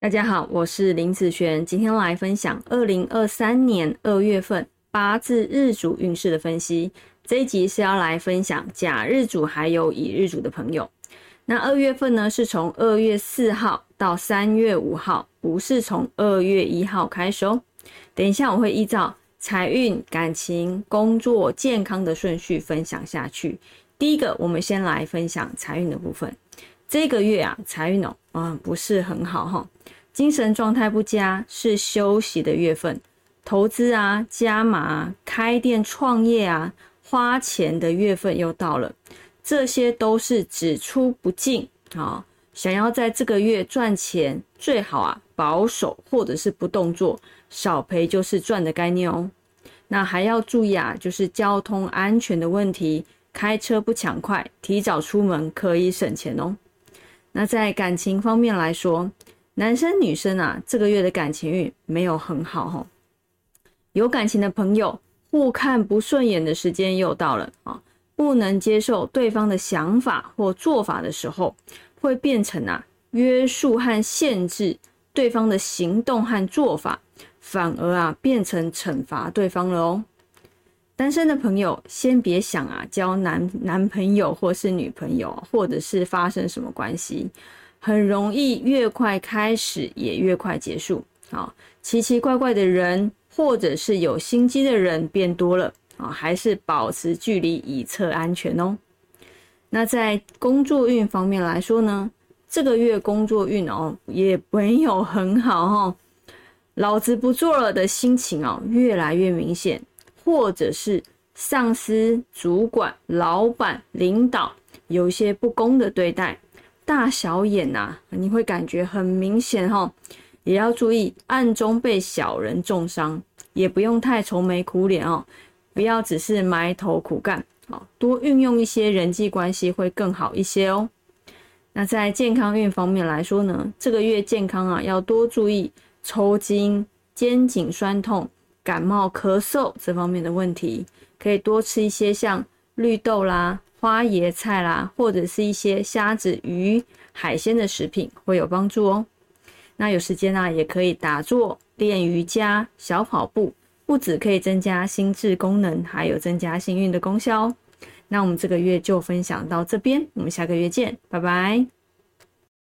大家好，我是林子璇，今天来分享二零二三年二月份八字日主运势的分析。这一集是要来分享甲日主还有乙日主的朋友。那二月份呢，是从二月四号到三月五号，不是从二月一号开始哦。等一下我会依照财运、感情、工作、健康的顺序分享下去。第一个，我们先来分享财运的部分。这个月啊，财运哦，嗯，不是很好哈，精神状态不佳，是休息的月份，投资啊、加码、开店创业啊、花钱的月份又到了，这些都是只出不进啊。想要在这个月赚钱，最好啊保守或者是不动作，少赔就是赚的概念哦。那还要注意啊，就是交通安全的问题，开车不抢快，提早出门可以省钱哦。那在感情方面来说，男生女生啊，这个月的感情运没有很好哈。有感情的朋友互看不顺眼的时间又到了啊，不能接受对方的想法或做法的时候，会变成啊约束和限制对方的行动和做法，反而啊变成惩罚对方了哦。单身的朋友，先别想啊，交男男朋友或是女朋友，或者是发生什么关系，很容易越快开始也越快结束。啊，奇奇怪怪的人，或者是有心机的人变多了啊，还是保持距离以测安全哦。那在工作运方面来说呢，这个月工作运哦也没有很好哈，老子不做了的心情哦越来越明显。或者是上司、主管、老板、领导有些不公的对待，大小眼呐，你会感觉很明显哈。也要注意暗中被小人重伤，也不用太愁眉苦脸哦，不要只是埋头苦干哦，多运用一些人际关系会更好一些哦。那在健康运方面来说呢，这个月健康啊要多注意抽筋、肩颈酸痛。感冒、咳嗽这方面的问题，可以多吃一些像绿豆啦、花椰菜啦，或者是一些虾子、鱼、海鲜的食品，会有帮助哦。那有时间呢，也可以打坐、练瑜伽、小跑步，不止可以增加心智功能，还有增加幸运的功效哦。那我们这个月就分享到这边，我们下个月见，拜拜。